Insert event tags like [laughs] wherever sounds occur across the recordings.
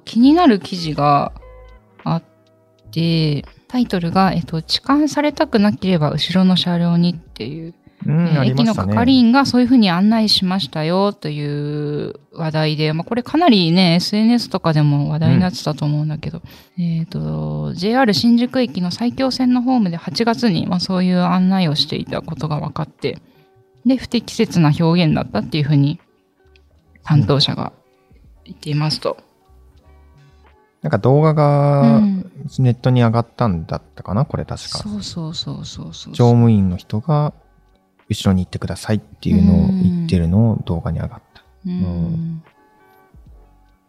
気になる記事があって、タイトルが、えっと、痴漢されたくなければ後ろの車両にっていう、うん、え。駅の係員がそういうふうに案内しましたよという話題で、まあ、これかなりね、SNS とかでも話題になってたと思うんだけど、えっ、と、JR 新宿駅の埼京線のホームで8月に、まあ、そういう案内をしていたことが分かって、で、不適切な表現だったっていうふうに担当者が言っていますと。なんか動画うがんネットに上がったんだったかな、これ確か。そうそうそうそうそう。乗務員の人が後ろに行ってくださいっていうのを言ってるのを動画に上がった。うん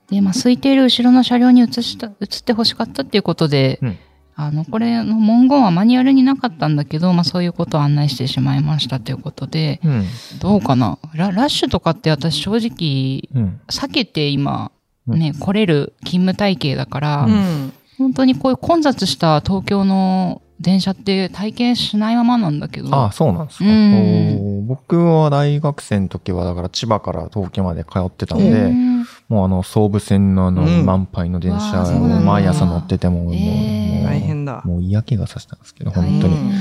で、まあ、空いている後ろの車両に移した、移ってほしかったっていうことで、うんあの、これの文言はマニュアルになかったんだけど、まあ、そういうことを案内してしまいましたということで、うん。どうかな？ララッシュとかって私正直、うん。避けて今、うんね、来れる勤務体系だから、うん。本当にこういう混雑した東京の電車って体験しないままなんだけど、ああ、そうなんですか。うん。僕は大学生の時は、だから千葉から東京まで通ってたんで、うんもうあの、総武線のあの、うん。満杯の電わ車毎朝乗ってても、もう、大変だ。もう嫌気がさしたんですけど、本当に。うん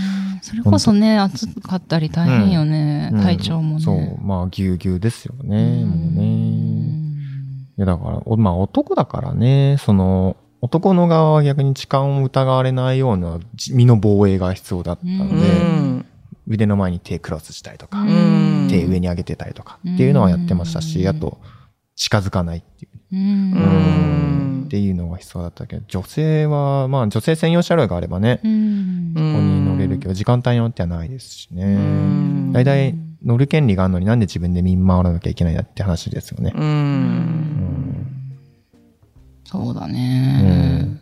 それこそね、暑かったり大変よね、うん。体調もね。そう、まあ、ぎゅうぎゅうですよね、もううね。んいや、だから、おまあ、男だからね、その、男の側は逆に痴漢を疑われないようなじ身の防衛が必要だったのうで、ん。腕の前に手クロスしたりとか、うん手上に上げてたりとかっていうのはやってましたし、うんあと、近づかないっていう。うんうんっていうのが必要だったけど、女性は、まあ女性専用車両があればね、うんここに乗れるけど、時間帯によってはないですしうね。ん大体乗る権利があるのになんで自分で見回らなきゃいけないんだって話ですよね。う。うんん。そうだうねん。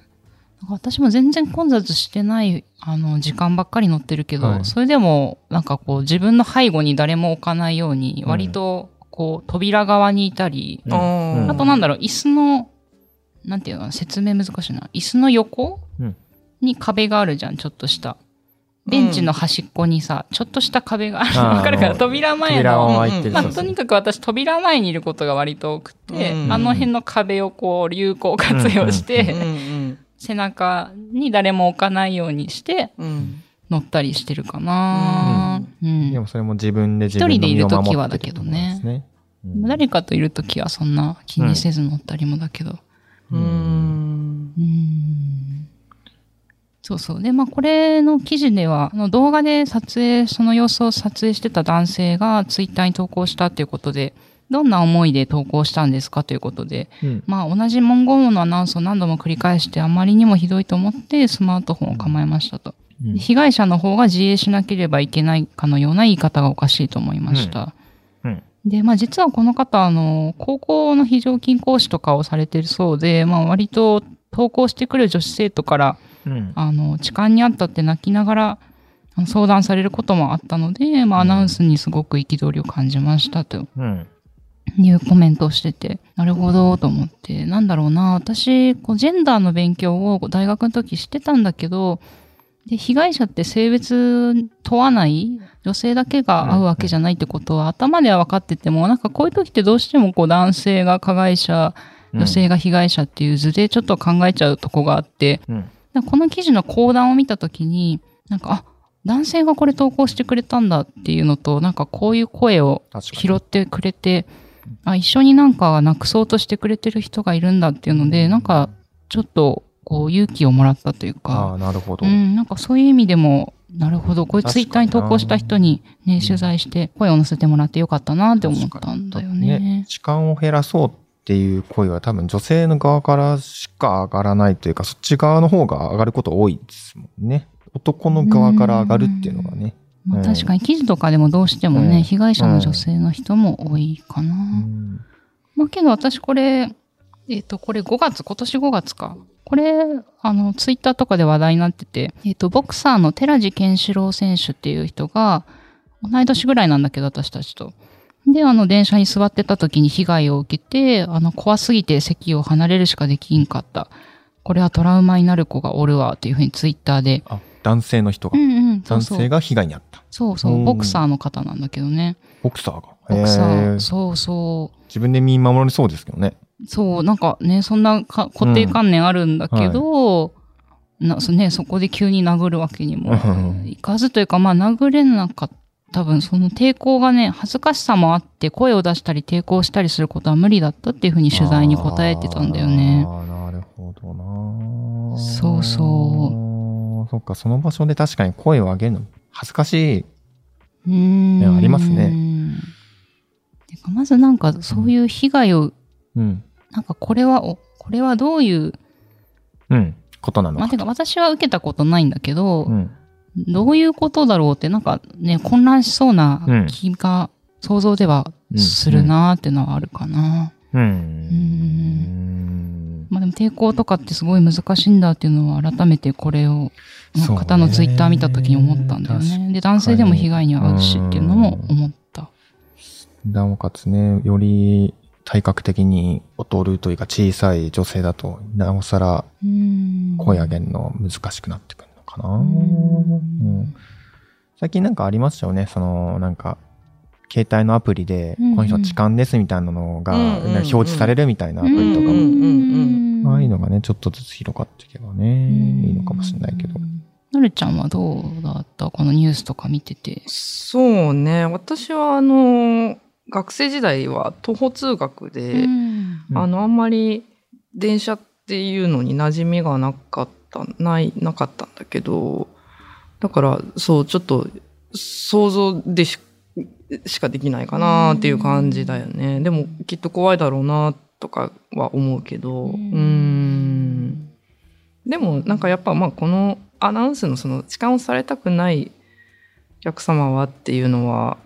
私も全然混雑してない、あの、時間ばっかり乗ってるけど、はいそれでも、なんかこう、自分の背後に誰も置かないように、うん割と、こう、扉側にいたり、うんうんあとなんだろう、椅子の、なんていうの説明難しいな。椅子の横、うんに壁があるじゃん、ちょっとした。ベンチの端っこにさ、ちょっとした壁がある。わかるかな？あの扉前扉の。まあ、とにかく私、扉前にいることが割と多くて、うんあの辺の壁をこう、有効活用して、背中に誰も置かないようにして、うん。乗ったりしてるかな、うん。でもそれも自分で自分の一人でいる時守ってはだけどね。誰かといるときはそんな気にせず乗ったりもだけど。うん。うんそうそう。で、まあ、これの記事では、あの動画で撮影、その様子を撮影してた男性がツイッターに投稿したということで、どんな思いで投稿したんですか？ということで、うん。まあ、同じ文言のアナウンスを何度も繰り返して、あまりにもひどいと思って、スマートフォンを構えましたと。うん。で被害者の方が自衛しなければいけないかのような言い方がおかしいと思いました。うん。で、まあ実はこの方、あの、高校の非常勤講師とかをされてるそうで、まあ割と投稿してくる女子生徒から、うん。あの、痴漢にあったって泣きながら相談されることもあったので、まあアナウンスにすごく憤りを感じましたと。うん。いうコメントをしてて、なるほどと思って、なんだろうな、私、こうジェンダーの勉強を大学の時してたんだけど、で、被害者って性別問わない女性だけが会うわけじゃないってことは頭では分かってても、なんかこういう時ってどうしてもこう男性が加害者、女性が被害者っていう図でちょっと考えちゃうとこがあって、うん。この記事の講談を見たときに、なんか、あ、男性がこれ投稿してくれたんだっていうのと、なんかこういう声を。拾ってくれて、あ、一緒になんかなくそうとしてくれてる人がいるんだっていうので、なんかちょっとこう勇気をもらったというあか、あ、なるほど。うん、なんかそういう意味でも、なるほど、こういう確かにツイッターに投稿した人にね、取材して声を載せてもらってよかったなって思ったんだよね。痴漢を減らそうっていう声は多分女性の側からしか上がらないというか、そっち側の方が上がること多いですもんね。男の側から上がるっていうのがね。まあ、うん確かに記事とかでもどうしてもね、うん被害者の女性の人も多いかな。うんまあけど私これ、えっ、と、これ5月、今年5月か。これ、あの、ツイッターとかで話題になってて、えっ、と、ボクサーの寺地健志郎選手っていう人が、同い年ぐらいなんだけど、私たちと。で、あの、電車に座ってた時に被害を受けて、あの、怖すぎて席を離れるしかできんかった。これはトラウマになる子がおるわ、っていうふうにツイッターで。あ、男性の人が。うんうん、そうそう男性が被害に遭った。そうそうう、んボクサーの方なんだけどね。ボクサーが？ボクサへー、ーそうそう。自分で身守れそうですけどね。そう、なんかね、そんなか固定観念あるんだけど、なそね、そこで急に殴るわけにもうんいかずというか、まあ殴れなかった。多分その抵抗がね、恥ずかしさもあって声を出したり抵抗したりすることは無理だったっていうふうに取材に答えてたんだよねあ。ーなるほどな。そうそうそっか、その場所で確かに声を上げるの恥ずかしい。うーん。ねありますねてかまずなんかそういう被害を、うん。なんかこれは、おこれはどういう、うん。ことなのか。まあ、てか私は受けたことないんだけど、うん。どういうことだろうって、なんかね、混乱しそうなうん気が想像ではするなーってのはあるかな。うん。んまあでも抵抗とかってすごい難しいんだっていうのは改めてこれを、そうね方のツイッター見た時に思ったんだよね。で、男性でも被害に遭うしっていうのも思った。なおかつね、より体格的に劣るというか小さい女性だと、なおさらうん声上げるの難しくなってくるのかな。うん。うん。最近なんかありましたよね、その、なんか、携帯のアプリで、うんうん。この人痴漢ですみたいなのが、うんうんうん。なんか表示されるみたいなアプリとかも、うんうんああいうのがね、ちょっとずつ広がっていけばね、いいのかもしれないけど。。なるちゃんはどうだった？このニュースとか見てて。そうね。私はあの、学生時代は徒歩通学で、うん。うん。あの、あんまり電車っていうのに馴染みがなかった、ない、なかったんだけど、だから、そう、ちょっと想像でししかできないかなっていう感じだよね。でも、きっと怖いだろうなとかは思うけど、ううん。でも、なんかやっぱ、まあ、このアナウンスのその痴漢をされたくないお客様はっていうのは、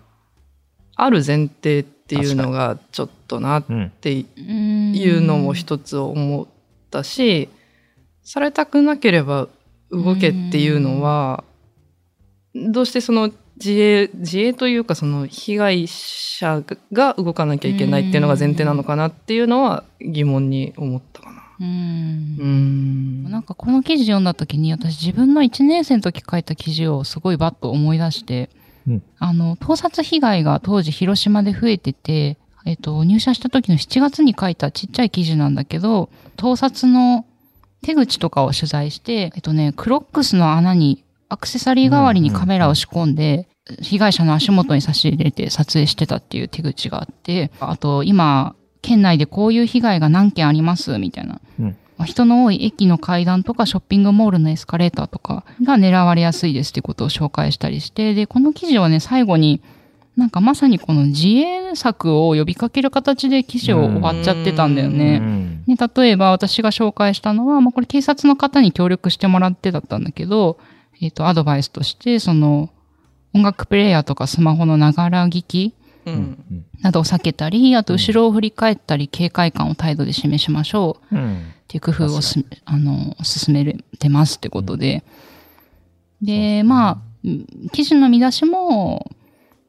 ある前提っていうのがちょっとなっうん。っていうのも一つ思ったし、されたくなければ動けっていうのは、どうしてその自衛、自衛というかその被害者が動かなきゃいけないっていうのが前提なのかなっていうのは疑問に思ったかな。うんうん。なんかこの記事読んだ時に私自分の1年生の時書いた記事をすごいバッと思い出して、うんあの、盗撮被害が当時広島で増えてて、えっと、入社した時の7月に書いたちっちゃい記事なんだけど、盗撮の手口とかを取材して、えっとね、クロックスの穴にアクセサリー代わりにカメラを仕込んで、被害者の足元に差し入れて撮影してたっていう手口があって、あと今、県内でこういう被害が何件ありますみたいな。人の多い駅の階段とかショッピングモールのエスカレーターとかが狙われやすいですってことを紹介したりして、で、この記事はね、最後に、なんかまさにこの自衛策を呼びかける形で記事を終わっちゃってたんだようね。んね、例えば私が紹介したのは、まあ、これ警察の方に協力してもらってだったんだけど、えっ、と、アドバイスとして、その、音楽プレイヤーとかスマホのながら聞きなどを避けたり、あと後ろを振り返ったり、警戒感を態度で示しましょう。うん。っていう工夫をす、あの、進めてますってことで。で、まあ、うん記事の見出しも、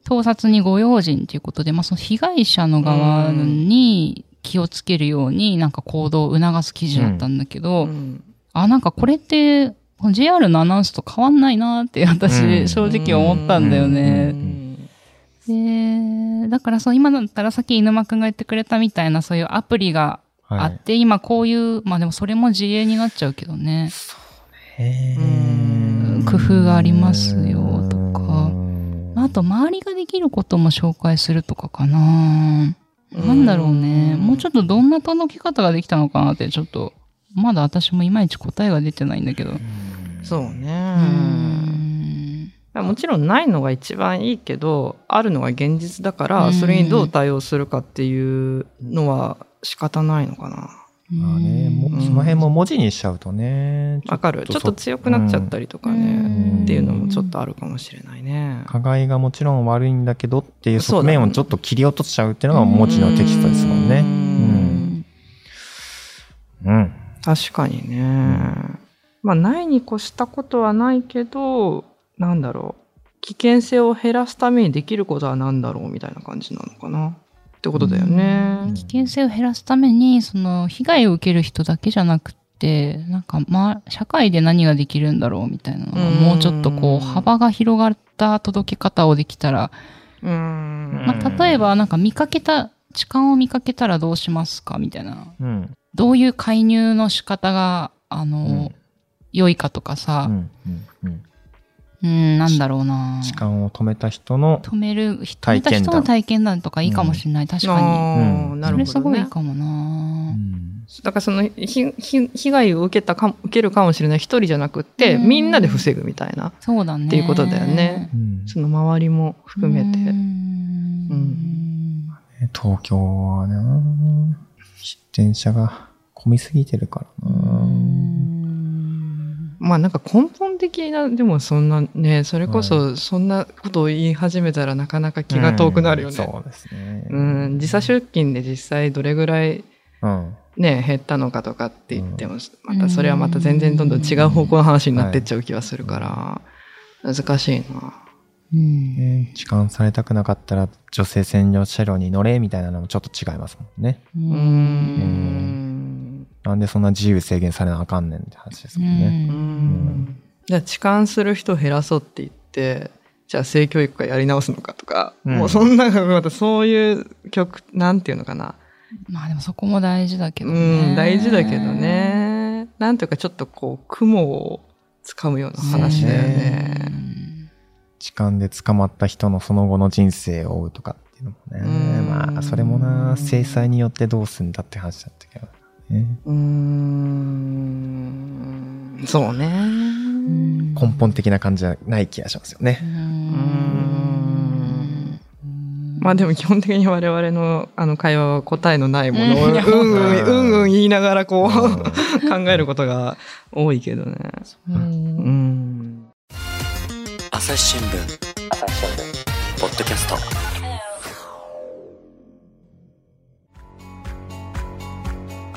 盗撮にご用心っていうことで、まあ、その被害者の側に気をつけるように、なんか行動を促す記事だったんだけど、うんあ、なんかこれって、JR のアナウンスと変わんないなってうん私、正直思ったんだようね。んで、だからそう、今だったらさっき犬間くんが言ってくれたみたいな、そういうアプリがあはい。って、今こういう、まあでもそれも自営になっちゃうけどね。へうんー工夫がありますよと、周りができることも紹介するとかかな。なんだろうね。もうちょっとどんな届き方ができたのかなって、ちょっと、まだ私もいまいち答えが出てないんだけど。そううね。ん。もちろんないのが一番いいけど、あるのが現実だから、うんそれにどう対応するかっていうのは仕方ないのかな。まあね、その辺も文字にしちゃうとね。わかる。ちょっと強くなっちゃったりとかうんね、っていうのもちょっとあるかもしれないね。加害がもちろん悪いんだけどっていうそうだ側面をちょっと切り落としちゃうっていうのが文字のテキストですもんね。ううんん。確かにね。まあ、ないに越したことはないけど、なんだろう。危険性を減らすためにできることは何だろうみたいな感じなのかな。ってことだよね。危険性を減らすために、その、被害を受ける人だけじゃなくて、なんか、まあ、社会で何ができるんだろうみたいなのが、うんもうちょっとこう、幅が広がった届け方をできたら、うん。まあ、例えば、なんか見かけた、痴漢を見かけたらどうしますかみたいな。うん。どういう介入の仕方が、あの、うん良いかとかさう、ん。うん。うん。うん、なんだろうな。痴漢を止めた人の、止める、止め体験談た人の体験談とかいいかもしれない。確かに。うんそれなるほどね。すごいいいかもな。うんだからそのひひ被害を受けたかも受けるかもしれない一人じゃなくって、うんみんなで防ぐみたいなそうだね。っていうことだよねうんその周りも含めて、うん東京はな出店者が混みすぎてるからなまあなんか根本的なでもそんなねそれこそそんなことを言い始めたらなかなか気が遠くなるよね。うんそうですね。うん、時差出勤で実際どれぐらいうん。ね減ったのかとかって言っても、またそれはまた全然どんどん違う方向の話になってっちゃう気がするから、難しいな。うんね痴漢されたくなかったら女性専用車両に乗れみたいなのもちょっと違いますもんね。ううーん。なんでそんな自由制限されなあかんねんって話ですもんね。うーん。じゃあ痴漢する人を減らそうって言って、じゃあ性教育がやり直すのかとか、うんもうそんな、またそういう曲、なんていうのかな。まあでもそこも大事だけうどね。ん、大事だけど。ね。なんていうかちょっとこう、雲をつかむような話だよね。痴漢で捕まった人のその後の人生を追うとかっていうのもうね。んまあ、それもな、制裁によってどうすんだって話だったけどね。うーん。そうね。うん根本的な感じじゃない気がしますよね。うんまあでも基本的に我々のあの会話は答えのないものを、うんうんうん、[laughs] うんうん言いながらこう、うん [laughs] 考えることが多いけどね。うんうん。朝日新聞ポッドキャスト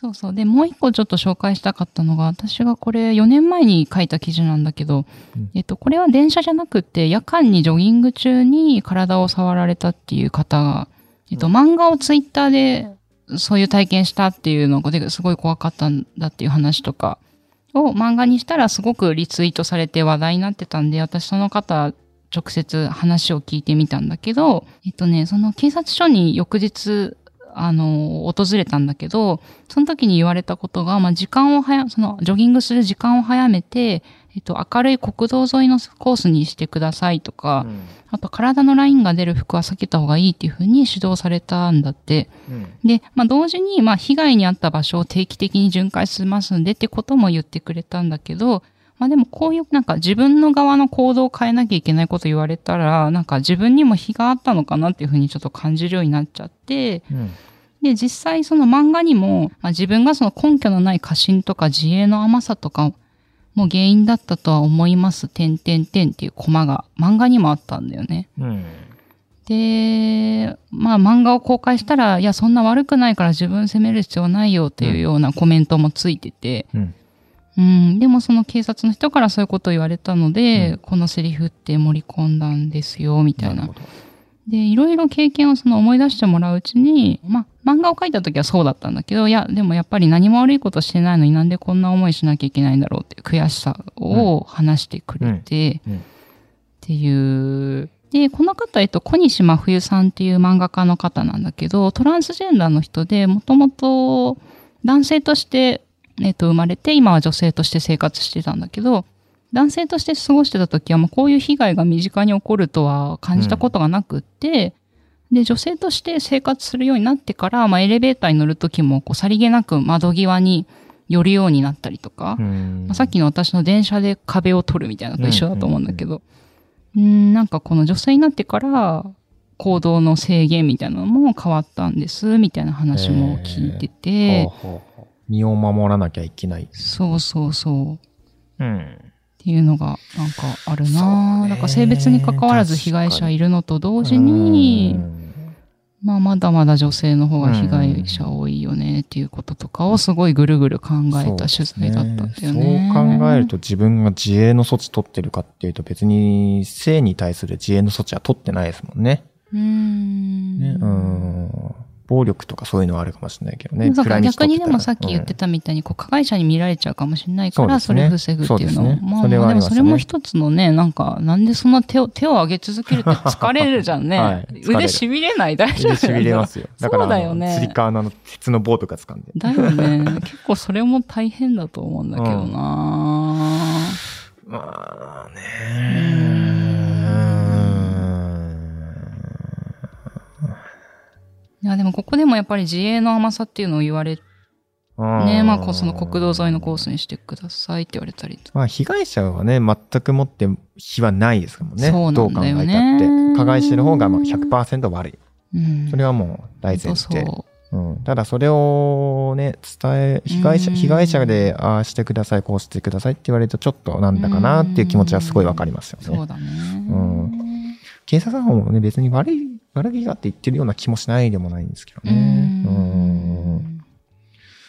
そうそう。で、もう一個ちょっと紹介したかったのが、私がこれ4年前に書いた記事なんだけど、うんえっと、これは電車じゃなくって、夜間にジョギング中に体を触られたっていう方が、えっと、漫画をツイッターでそういう体験したっていうのがですごい怖かったんだっていう話とかを漫画にしたらすごくリツイートされて話題になってたんで、私その方直接話を聞いてみたんだけど、えっとね、その警察署に翌日、あの、訪れたんだけど、その時に言われたことが、まあ、時間を早、その、ジョギングする時間を早めて、えっと、明るい国道沿いのコースにしてくださいとか、あと、体のラインが出る服は避けた方がいいっていうふうに指導されたんだって。で、まあ、同時に、まあ、被害に遭った場所を定期的に巡回しますんでってことも言ってくれたんだけど、まあでもこういうなんか自分の側の行動を変えなきゃいけないこと言われたら、なんか自分にも非があったのかなっていうふうにちょっと感じるようになっちゃって、うんで、実際その漫画にも、まあ、自分がその根拠のない過信とか自衛の甘さとかも原因だったとは思います、点点点っていうコマが漫画にもあったんだよね。うん。で、まあ漫画を公開したら、いや、そんな悪くないから自分責める必要ないよっていうようなコメントもついてて、うん。うん、でもその警察の人からそういうことを言われたので、うん。このセリフって盛り込んだんですよ、みたいな。るほどで、いろいろ経験をその思い出してもらううちに、まあ、漫画を描いた時はそうだったんだけど、いや、でもやっぱり何も悪いことしてないのになんでこんな思いしなきゃいけないんだろうっていう悔しさを話してくれて、うんうんっていう。で、この方、えっと、小西真冬さんっていう漫画家の方なんだけど、トランスジェンダーの人で、もともと男性として、えっと、生まれて、今は女性として生活してたんだけど、男性として過ごしてた時は、もうこういう被害が身近に起こるとは感じたことがなくって、で、女性として生活するようになってから、まあ、エレベーターに乗る時も、こう、さりげなく窓際に寄るようになったりとか、うんまあさっきの私の電車で壁を取るみたいなのと一緒だと思うんだけど、うん、なんかこの女性になってから、行動の制限みたいなのも変わったんです、みたいな話も聞いてて、ほうほうほう身を守らなきゃいけない。そうそうそう。うん。っていうのがなんかあるそうな、ねだから性別に関わらず被害者いるのと同時に、まあまだまだ女性の方が被害者多いよねっていうこととかをすごいぐるぐる考えた取材だったんだよね。そう考えると自分が自衛の措置取ってるかっていうと別に性に対する自衛の措置は取ってないですもんね。うーん。ねうん暴力とかそういうのはあるかもしれないけどね。逆にでもさっき言ってたみたいに、こう加害者に見られちゃうかもしれないから、それを防ぐっていうのそうですねまあでもそれも一つのね、なんか、なんでそんな手を、手を上げ続けるって疲れるじゃんね。[laughs] 腕しびれない大丈夫でしびれますよ。だから、そうだよねつり革の鉄の棒とか掴んで。だよね。結構それも大変だと思うんだけどな、まあね。いや、でもここでもやっぱり自衛の甘さっていうのを言われね、まあその国道沿いのコースにしてくださいって言われたりと。まあ被害者はね、全くもって非はないですもんね。そうなんだよねどう考えたって。加害してる方がまあ100%悪い。うん。それはもう大前提。そううん、ただそれをね、伝え、被害者、うん被害者で、ああしてください、こうしてくださいって言われるとちょっとなんだかなっていう気持ちはすごいわかりますよね。そうだね。ん警察官もね、別に悪い、悪気があって言ってるような気もしないでもないんですけどね。ううんん。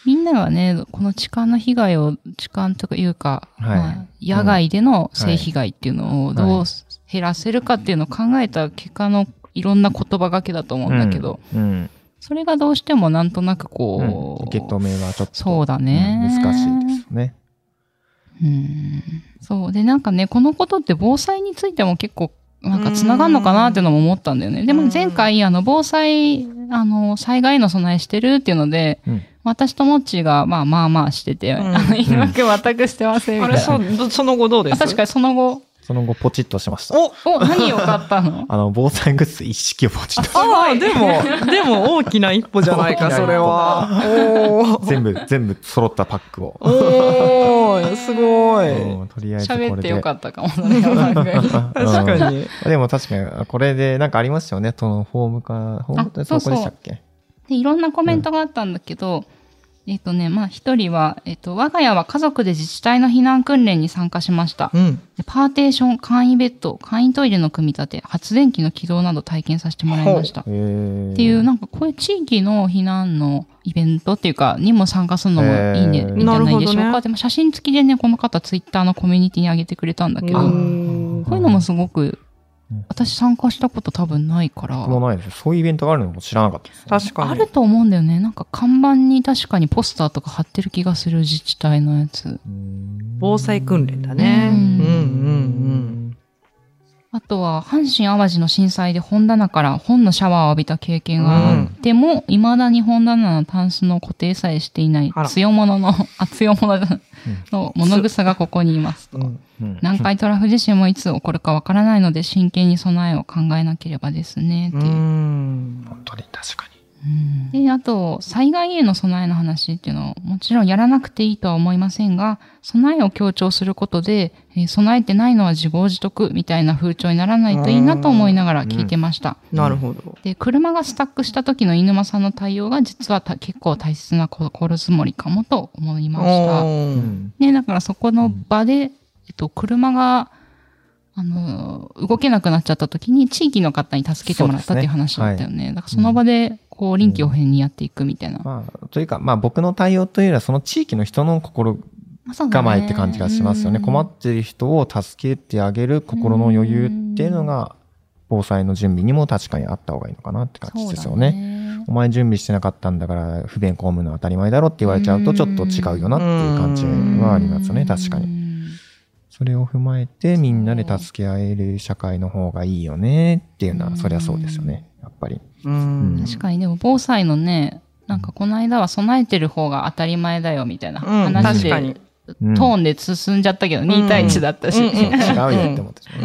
みんながね、この痴漢の被害を、痴漢というか、はいまあ野外での性被害っていうのをどはう減らせるかっていうのを考えた結果のいろんな言葉がけだと思うんだけど、うん。それがどうしてもなんとなくうんこう、受け止めはちょっと。そうだねうん難しいですね。うんそう。で、なんかね、このことって防災についても結構、なんか繋がるのかなっていうのも思ったんだよね。でも前回、あの、防災、あの、災害への備えしてるっていうので、うん私とモッチーが、まあまあまあしてて、んあの、今く全くしてませんみあれ、たいな。そ [laughs] その後どうです？あ確かにその後、その後ポチッとしました。おお、何を買ったの？あの、防災グッズ一式をポチッと。ああ、でも、でも大きな一歩じゃないか、それは。おー。全部、全部揃ったパックを。おー、[laughs] すごい。うんとりあえずこれで。喋ってよかったかもしれ [laughs] ない。番組確かに。でも確かに、これでなんかありますよね。そのフォームか、フォームってあそこでしたっけ？で、いろんなコメントがあったんだけど、えっ、とね、まあ一人は、えっ、と、我が家は家族で自治体の避難訓練に参加しました。うん。でパーテーション、簡易ベッド、簡易トイレの組み立て、発電機の起動など体験させてもらいました。っへていう、なんかこういう地域の避難のイベントっていうか、にも参加するのもいいね、へーいいんじゃないでしょうか。ねでも写真付きでね、この方ツイッターのコミュニティに上げてくれたんだけど、こういうのもすごくうん、私参加したこと多分ないから、僕もないです。そういうイベントがあるのも知らなかったです、ね。確かに。あると思うんだよね。なんか看板に確かにポスターとか貼ってる気がする自治体のやつ。うん防災訓練だね。ううんんうんあとは、阪神淡路の震災で本棚から本のシャワーを浴びた経験があっても、未だに本棚のタンスの固定さえしていない強者の、[laughs] あ、強者の物草がここにいますと。うん。うん南海トラフ地震もいつ起こるかわからないので、真剣に備えを考えなければですね、っていう。うん。本当に確かで、あと、災害への備えの話っていうのを、もちろんやらなくていいとは思いませんが、備えを強調することで、えー備えてないのは自業自得みたいな風潮にならないといいなと思いながら聞いてました。なるほど。で、車がスタックした時の飯沼さんの対応が実はた結構大切な心づもりかもと思いました。ね、だからそこの場で、えっと、車が、あの、動けなくなっちゃった時に地域の方に助けてもらったっていう話だったよね。だからその場で、こう、臨機応変にやっていくみたいな。まあ、というか、まあ僕の対応というよりは、その地域の人の心構えって感じがしますよね。困っている人を助けてあげる心の余裕っていうのが、防災の準備にも確かにあった方がいいのかなって感じですよね。ね。お前準備してなかったんだから不便被るのは当たり前だろって言われちゃうとちょっと違うよなっていう感じはありますよね、確かに。に。それを踏まえてみんなで助け合える社会の方がいいよねっていうのは、そりゃそうですよね、やっぱり。うん。確かに、でも防災のね、なんかこの間は備えてる方が当たり前だよみたいなうん、話で、確かに。うん。トーンで進んじゃったけど、2対1だったし。違うよって思ってしま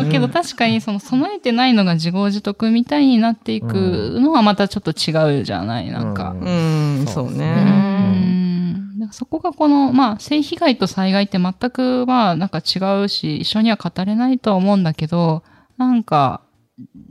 そうけど確かにその備えてないのが自業自得みたいになっていくのはまたちょっと違うじゃないなんか。ううん、そううね。そこがこの、まあ、性被害と災害って全く、まあ、なんか違うし、一緒には語れないとは思うんだけど、なんか、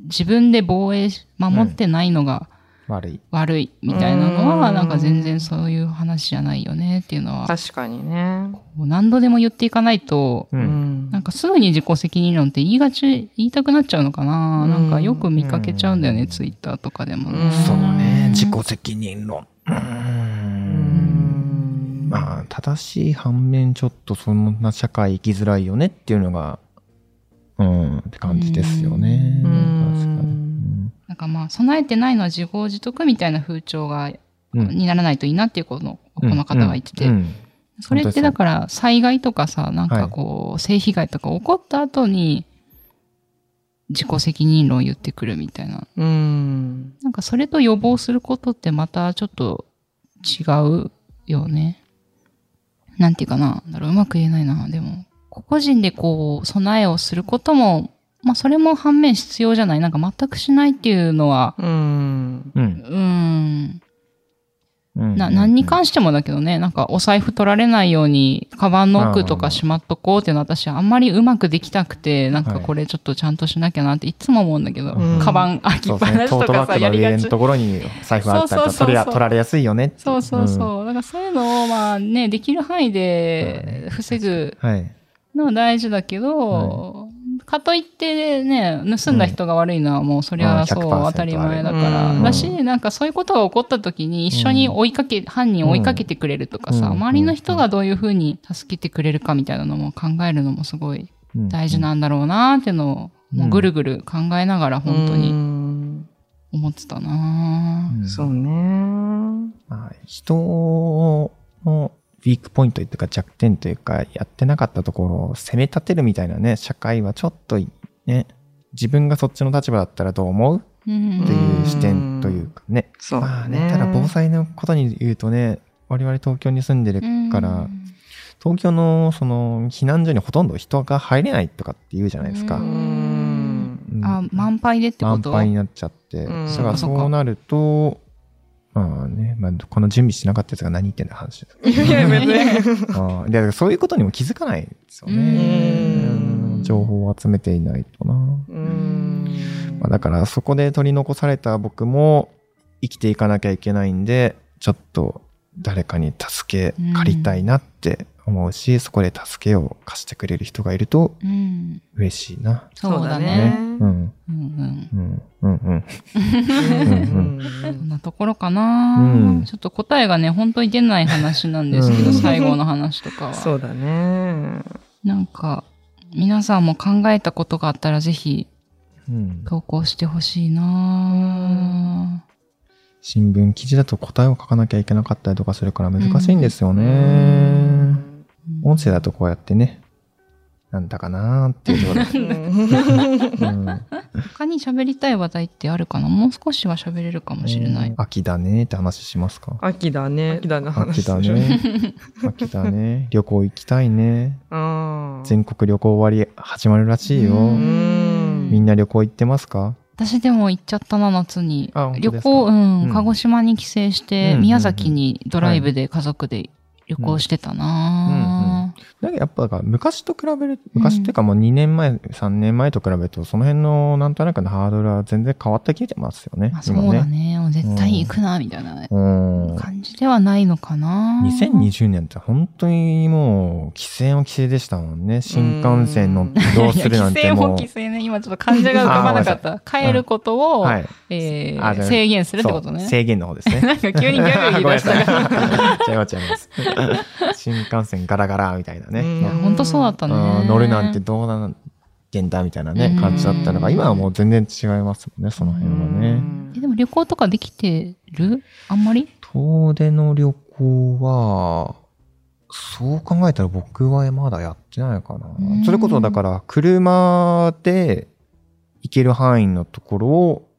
自分で防衛し、守ってないのが悪い。悪いみたいなのは、うんなんか全然そういう話じゃないよねっていうのは、確かにね。こう何度でも言っていかないと、う。うんんなんかすぐに自己責任論って言いがち、言いたくなっちゃうのかな、うんなんかよく見かけちゃうんだよね、うんツイッターとかでもうんね。そうね。自己責任論。うんまあ、正しい反面、ちょっとそんな社会生きづらいよねっていうのが、うん、って感じですよね。うん確かに。なんかまあ、備えてないのは自業自得みたいな風潮が、うんにならないといいなっていうこの、この方が言ってて。うんうんそれってだから災害とかさ、なんかこう、性被害とか起こった後に、自己責任論言ってくるみたいな。うん。なんかそれと予防することってまたちょっと違うよね。なんていうかな。だろう、うまく言えないな。でも、個々人でこう、備えをすることも、まあそれも反面必要じゃない。なんか全くしないっていうのは、うん。うんうーん、うんな、何に関してもだけどね、なんかお財布取られないように、カバンの奥とかしまっとこうっていうのは私あんまりうまくできたくて、なんかこれちょっとちゃんとしなきゃなっていつも思うんだけど、うん。カバン開きっぱ。なしとかさ、やりがち。ところに財布あったりと。そうそうそうそう。取られやすいよねそうそうう。ん。そう。だからそういうのを、まあね、できる範囲で防ぐはい。のは大事だけど、かといってね、盗んだ人が悪いのはもうそりゃそううん100%当たり前だから。うん。だし、なんかそういうことが起こった時に一緒に追いかけ、犯人を追いかけてくれるとかさ、うん。周りの人がどういうふうに助けてくれるかみたいなのも考えるのもすごいうん大事なんだろうなっていうのを、もうぐるぐる考えながら本当にに。思ってたなうん。そうね。まあ、人のウィークポイントというか弱点というか、やってなかったところを責め立てるみたいなね、社会はちょっとね、自分がそっちの立場だったらどう思う？っうんていう視点というかね。そうまあね、ね。ただ防災のことに言うとね、我々東京に住んでるから、うん東京のその避難所にほとんど人が入れないとかって言うじゃないですか。ううんん。あ、満杯でってこと？満杯になっちゃって。うんだからそうなると、まあね、まあ、この準備しなかったやつが何言ってんだ話です。[laughs] いや、別に。[laughs] でそういうことにも気づかないですよね。情報を集めていないとな。うん。まあ、だからそこで取り残された僕も生きていかなきゃいけないんで、ちょっと誰かに助け借りたいなって思うし、そこで助けを貸してくれる人がいるとうん。嬉しいな。そうだね。ね。うん。うんうん。うん。うん。[laughs] うん。そんなところかな、うんちょっと答えがね、本当に出ない話なんですけど、うん最後の話とかは。そうだね。なんか、皆さんも考えたことがあったらぜひうん。投稿してほしいな新聞記事だと答えを書かなきゃいけなかったりとかするから難しいんですよね。音声だとこうやってね、なんだかなーっていうところで。うん他に喋りたい話題ってあるかな？もう少しは喋れるかもしれない。秋だねって話しますか？秋だね。秋だね。秋だね。[laughs] 秋だね。旅行行きたいね。うん。全国旅行終わり始まるらしいよ。うんみんな旅行行ってますか？私でも行っちゃったな、夏にあ本。当ですか？旅行、うん、うん鹿児島に帰省して、うん宮崎にドライブで家族で旅行してたな、だけどやっぱだから昔と比べる、昔っていうかもう2年前、3年前と比べると、その辺のなんとなくのハードルは全然変わってきてますよね。あそうだね。もう絶対行くな、みたいなうん。感じではないのかな。2020年って本当にもう、規制も規制でしたもんね。新幹線乗って移動するなんて [laughs] いや規制ももう。規制ね。今ちょっと漢字が浮かばなかった。帰ることを、はい。えー制限するってことね。制限の方ですね。[laughs] なんか急にギャグ言い出したから。[laughs] 違います違います。新幹線ガラガラみたいなね。いや、ほんとそうだったね。うん乗るなんてどうなんだみたいなね、感じだったのが、今はもう全然違いますもんね、その辺はね。えでも旅行とかできてる？あんまり？遠出の旅行は、そう考えたら僕はまだやってないかうんな。それこそだから、車で行ける範囲のところを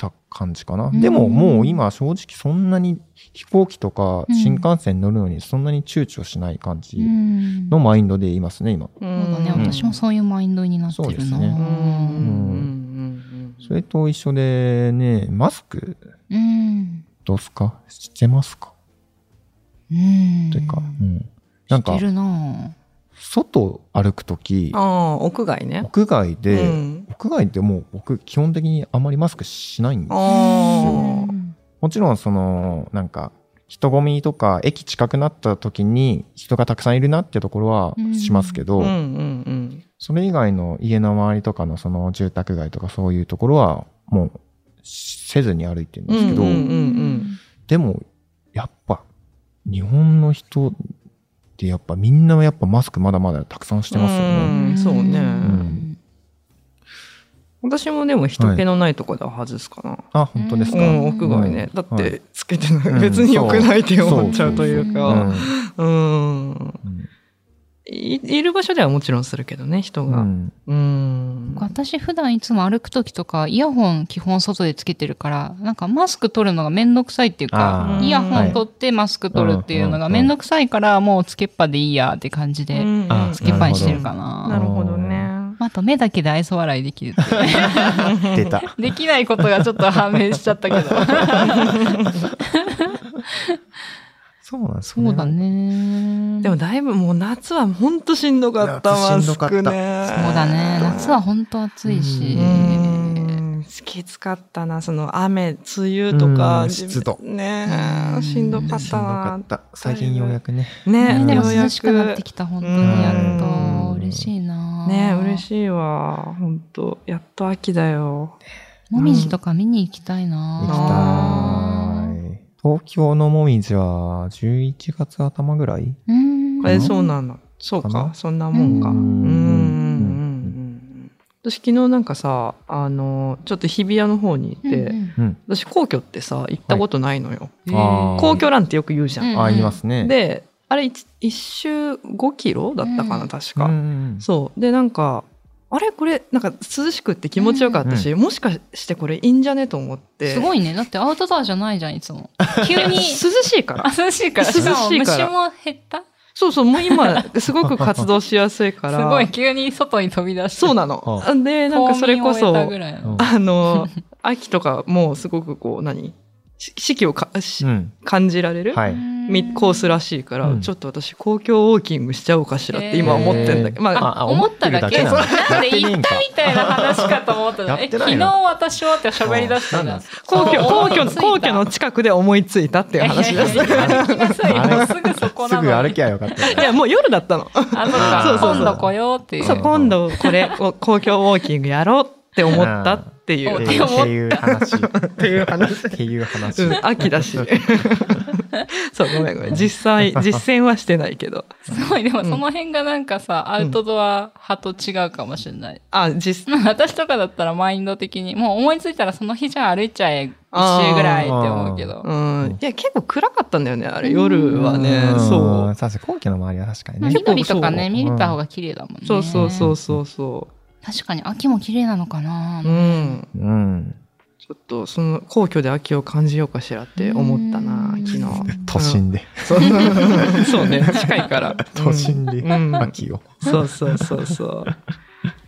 た感じかな。ん。でももう今正直そんなに飛行機とかうん。新幹線乗るのにそんなに躊躇しない感じうん。のマインドでいますね、今。そそうだね、うん。私もそういうマインドになってるな。そうですね。うん。うん。ん。うん。それと一緒でね、マスクうん。どうすかしてますかうん。というか、うん。なん。かして、るな外歩くときあ、あ屋外ね。屋外で、うん。屋外ってもう僕基本的にあまりマスクしないんですよ。もちろんその、なんか、人混みとか駅近くなった時に人がたくさんいるなってところはしますけど、うんうんうん。それ以外の家の周りとかのその住宅街とかそういうところはもうせずに歩いてるんですけど、うんうんうん。でもやっぱ日本の人ってやっぱみんなやっぱマスクまだまだたくさんしてますよね。うんそうねん私もでも人気のないとこでは外すかな。あ、本当ですか。うん、屋外ね。うんだっはいて、つけてない、うん別に良くないって思っちゃうといううか。んうん。うんいいる場所ではもちろんするけどね、人が。うんうん。私普段いつも歩くときとかイヤホン基本外でつけてるからなんかマスク取るのがめんどくさいっていうかイヤホン取ってマスク取るっていうのがめんどくさいからもうつけっぱでいいやって感じでつけっぱにしてるかな。なるほどね。あと目だけで愛想笑いできるっていうね [laughs] 出た。できないことがちょっと判明しちゃったけど。[laughs] そうなんですそうだ。ね。でもだいぶもう夏はほんとしんどかった、夏マスしんどかったクね。そうだね。夏は本当暑いし。うんきつかったな、その雨、梅雨とか。うん湿度ねうんしんどかっしたんどかなっ。た。最近ようやくね。ねでもようや涼しくなってく。きた、本当にやっうと。ん嬉しいなね嬉い。しいわ。ほんと。やっと秋だよ。もみじとか見に行きたい行なきたい。東京のもみじは11月頭ぐらいうん。え、そうなの。そうかそんなもんか。ううんんうんうんうん。私昨日なんかさ、あの、ちょっと日比谷の方に行って、うんうん。私皇居ってさ、行ったことないのよ。うんあー皇居ランってよく言うじゃん。うんあ、言いますね。で、あれ一一周5キロだったかな、うん確か。うん、そう。で、なんか、あれ？これ、なんか涼しくって気持ちよかったし、もしかしてこれいいんじゃね？と思って。すごいね。だってアウトドアじゃないじゃん、いつも。急に。涼しいから。あ、涼しいから。涼しいから虫も減った？そうそう、もう今、すごく活動しやすいから。すごい、急に外に飛び出して。そうなの。で、なんかそれこそ、あの、秋とかもうすごくこう、何？し四季をかしうん。感じられる、はい。みコースらしいから、うんちょっと私公共ウォーキングしちゃおうかしらって今思ってんだけど、まあ、あ思っただけなんで言ったみたいな話かと思ったやの。昨日私はって喋り出したん。皇居、皇居の、皇居の近くで思いついたっていう話です。いやいやいやすぐそこすぐなのに。歩きゃよかった。いや、もう夜だったの。今度来ようっていう。そう、今度これ、お公共ウォーキングやろうって思ったっていうって話。っていう話っていう話。うん、秋だし。[laughs] そう、ごめんごめん。実際、実践はしてないけど。すごい、でもその辺がなんかさ、アウトドア派と違うかもしれない。あ、実、私とかだったらマインド的に、もう思いついたらその日じゃあ歩いちゃえ、一周ぐらいって思うけど。うん。いや、結構暗かったんだよね、あれ。夜はね。んそう。確かに、皇居の周りは確かにまあね。緑とかね、見れた方が綺麗だもんね。そうそうそうそうそ確かに秋も綺麗なのかなう。うん。うん。ちょっと、その、皇居で秋を感じようかしらって思ったな、うん昨日。[laughs] 都心で。そう [laughs] そうね、近いから。[laughs] 都心でうん秋を。そうそうそうそう。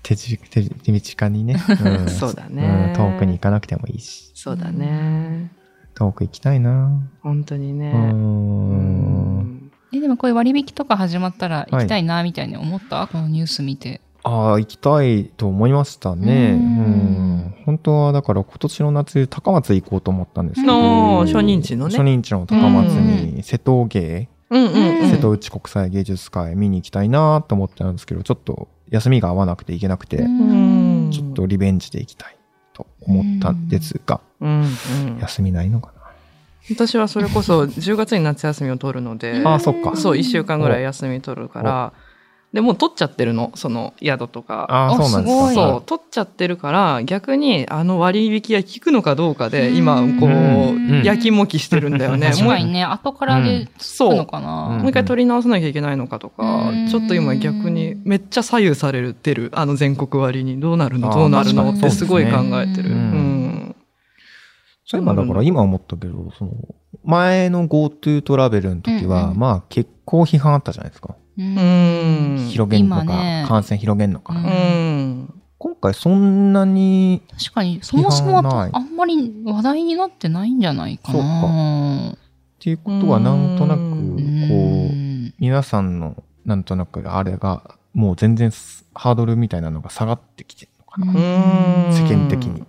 手じ手手近にね。うんそうだねうん遠くに行かなくてもいいし。そうだね。遠く行きたいな。本当にね。う。うんんえ、でもこういう割引とか始まったら行きたいな、みたいに思った、このニュース見て。ああ、行きたいと思いましたね。ううんん。本当は、だから今年の夏、高松行こうと思ったんですけうど。の初任地のね。初任地の高松に瀬戸芸、うんうんうん。瀬戸内国際芸術祭見に行きたいなと思ってたんですけど、ちょっと休みが合わなくて行けなくて、んちょっとリベンジで行きたいと思ったんですが、うんうん。休みないのか私はそれこそ10月に夏休みを取るので、あ、そっか。そう、1週間ぐらい休み取るから、で、もう取っちゃってるの、その宿とか。ああ、あそうなんですそう、取っちゃってるから、逆にあの割引が効くのかどうかで、今、こうやきもきしてるんだよね。もう確かにね、後からでつくのかな。う。んもう一回取り直さなきゃいけないのかとかうん、ちょっと今逆にめっちゃ左右されてる、あの全国割に。どうなるのどうなるのってすごい考えてる。ううん。ん。じゃあだから今思ったけど、その、前の GoTo トラベルの時は、うんうん。まあ結構批判あったじゃないですか。広げんのか、今ね感染広げんのか。今回そんなに、確かに、そもそもあんまり話題になってないんじゃないかな。っていうことはなんとなく、こうう、ん皆さんのなんとなくあれが、もう全然ハードルみたいなのが下がってきてるのかな。うん世間的に。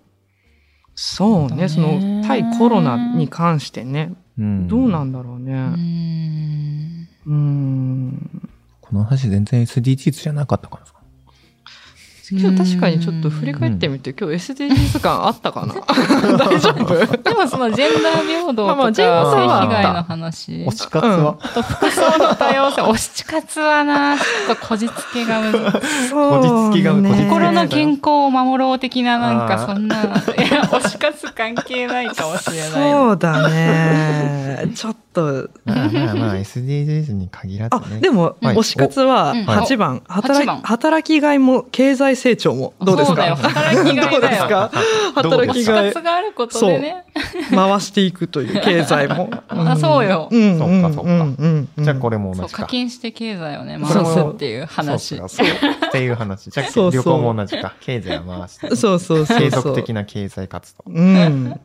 そうね。そその、対コロナに関してね、うんどうなんだろううね。んうん。この話全然 SDGs じゃなかったかな。今日確かにちょっと振り返ってみて、今日 SDGs 感あったかな？[laughs] 大丈夫？でもそのジェンダー平等とかまあまあジェンダー性は被害の話。推し活は、あと服装の多様性。推し活はな。ちょっとこじつけが難こじつきがね。こじつき心の健康を守ろう的ななんかそんないや推し活関係ないかもしれない。そうだね。ちょっと。まあまあまあ SDGs に限らずあ、ね。でも、はい。推し活はうん。8番、働8番き、働きがいも経済成長も。どうですか？働きがいですか？働きがい活があることでね回していくという経済も。[laughs] あそうようん。そっかそっかうんうんうんじゃあこれも同じか。金して経済をね回すっていう話っていう話。じゃあ旅行も同じか。経済は回して。そうそうそうそう。継続的な経済活動。うん。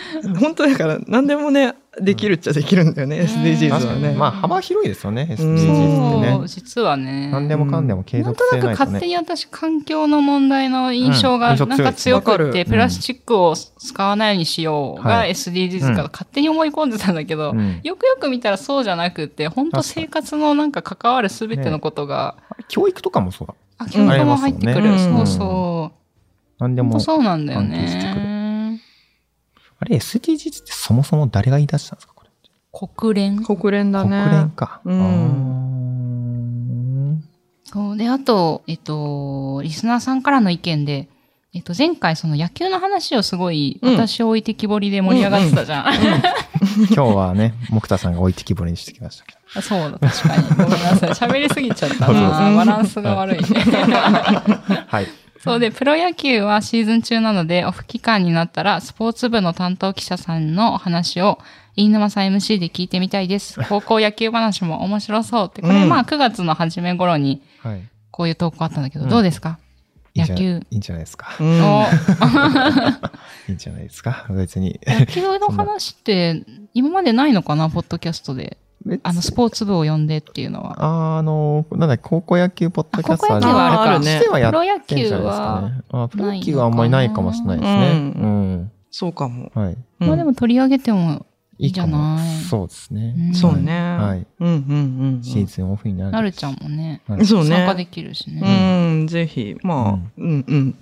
[laughs] 本当だから何でもね、できるっちゃできるんだよね、うん SDGs。はね。まあ幅広いですよね、うん SDGs ってそうね。実はね何でもかんでも継なん続となく勝性ないとね。手に私環境の問題の印象うんがなんか強くって、わかるプラスチックを使わないようにしようがはい SDGs うんかと勝手に思い込んでたんだけど、うんよくよく見たらそうじゃなくって、本当生活のなんか関わるすべてのことが、教育とかもそうだ。あ、教育も入ってくる。そうそう。何でも。そうなんだよ関係してくね。あれ SDGs ってそもそも誰が言い出したんですか？これ。国連？国連だね。国連か。うんあそう。で、あと、えっと、リスナーさんからの意見で、えっと、前回その野球の話をすごい、うん私を置いてきぼりで盛り上がってたじゃん。ー [laughs] 今日はね、木田さんが置いてきぼりにしてきましたけど。あそうだ、確かに。ごめんなさい。喋りすぎちゃったな。[laughs] バランスが悪いね。[laughs] はい。そうで、プロ野球はシーズン中なので、オフ期間になったら、スポーツ部の担当記者さんの話を、飯沼さん MC で聞いてみたいです。[laughs] 高校野球話も面白そうって。これ、うんまあ9月の初め頃に、はい。こういう投稿あったんだけど、うんどうですか？野球。いいんじゃないですか？うんお [laughs] いいんじゃないですか？別に。野球の話って、今までないのかな？ポッドキャストで。あの、スポーツ部を呼んでっていうのは。ああの、なんだっけ、高校野球ポッドキャストあ高校野球はあるはやプロ野ってんじゃないです球はかね。あプロ野球はあんまりないかもしれないですね。うん。そうかも。はい。うんまあでも取り上げてもいいんじゃい？いかもない。そうですね。うんそうね。はい。うんうんうん。シーズンオフになる。なるちゃんもね、はいそう参加でね。きるしうね。ん、ぜひ、まあ、うんうん。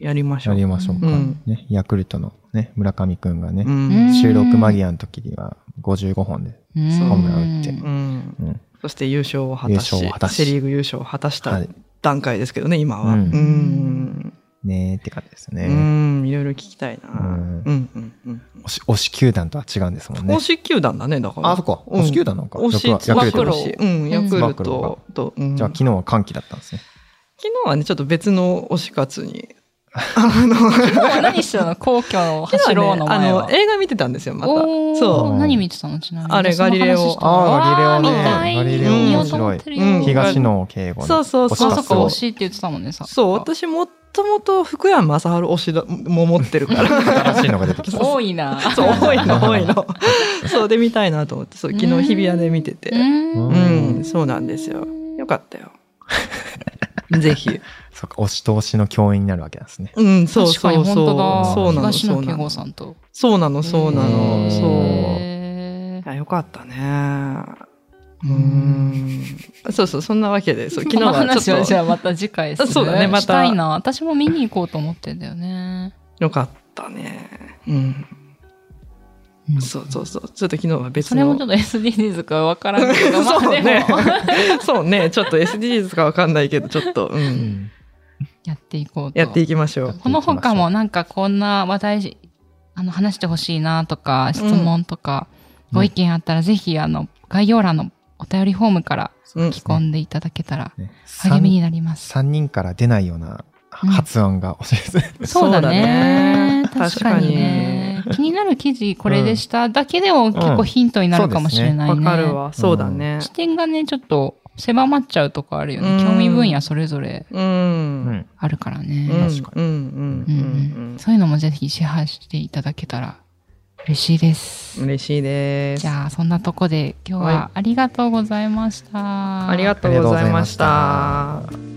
やりましょう。やりましょうか。うんね、ヤクルトのね、村上くんがね、うん。収録間際の時には55本で、うんホームラン打ってうん。うん。そして優勝を果たしセリーグ優勝を果たしたはい段階ですけどね、今は。ううんん。ねーって感じですね。ん、いろいろ聞きたいな。うんうんうんうん。推し球団とは違うんですもんね推。し球団だね、だから。あ、そっ推し球団なんか。推し、ヤクルトマクロ推しうん、ヤクルトと。うんじゃあ昨日は歓喜だったんですね。昨日はね、ちょっと別の推し活に。今日は何してたの？皇居の走ろうの前はあの、。映画見てたんですよ、また。そう。何見てたの？ちなみに。あれガリレオあーガリレオねガリレオ面白いうん東野敬吾の。そうそうそうあそっか、そう惜しいって言ってたもんね、さ。そう、私もともと福山雅治推しだも持ってるから。新しいのが出てきた。[laughs] 多いな。そう、多いの、多いの。そう、で見たいなと思って、そう、昨日日比谷で見てて。うんうん、そうなんですよ。よかったよ。ぜひ。そっか、押し通しの教員になるわけなんですね。うん、そう確かにそうそう。本当だ。そうなの、東野圭そうなの。吾さんと。そうなの、そうなへの。ーそう。へいや、よかったね。うん。そうそう、そんなわけで、そう、昨日はちょっとはじゃあまた次回するそうだねまたしたいな。私も見に行こうと思ってんだよね。よかったね。うん。そうそうそう。ちょっと昨日は別の。それもちょっと SDGs かわからんけど、まあ [laughs] そうね。そうね。ちょっと SDGs かわかんないけど、ちょっと、う。うんん。やっていこうと。やっていきましょう。この他もなんかこんな話題、あの話してほしいなとか、質問とか、うんご意見あったらぜひあの概要欄のお便りフォームからうん聞き込んでいただけたらね励みになります。3人から出ないような発音がおしゃれです。そうだね。そうだね確かにね。気になる記事これでしただけでも結構ヒントになるかもしれないわね。かるわ。そうだね。視点がね、ちょっと狭まっちゃうとこあるよね。うん興味分野それぞれ。あるからうん。ね。確かうん。うん。うんうんそういうのもぜひシェアしていただけたら嬉しいです。嬉しいです。じゃあ、そんなとこで今日はありがとうございました。ありがとうございましありがとうございまた。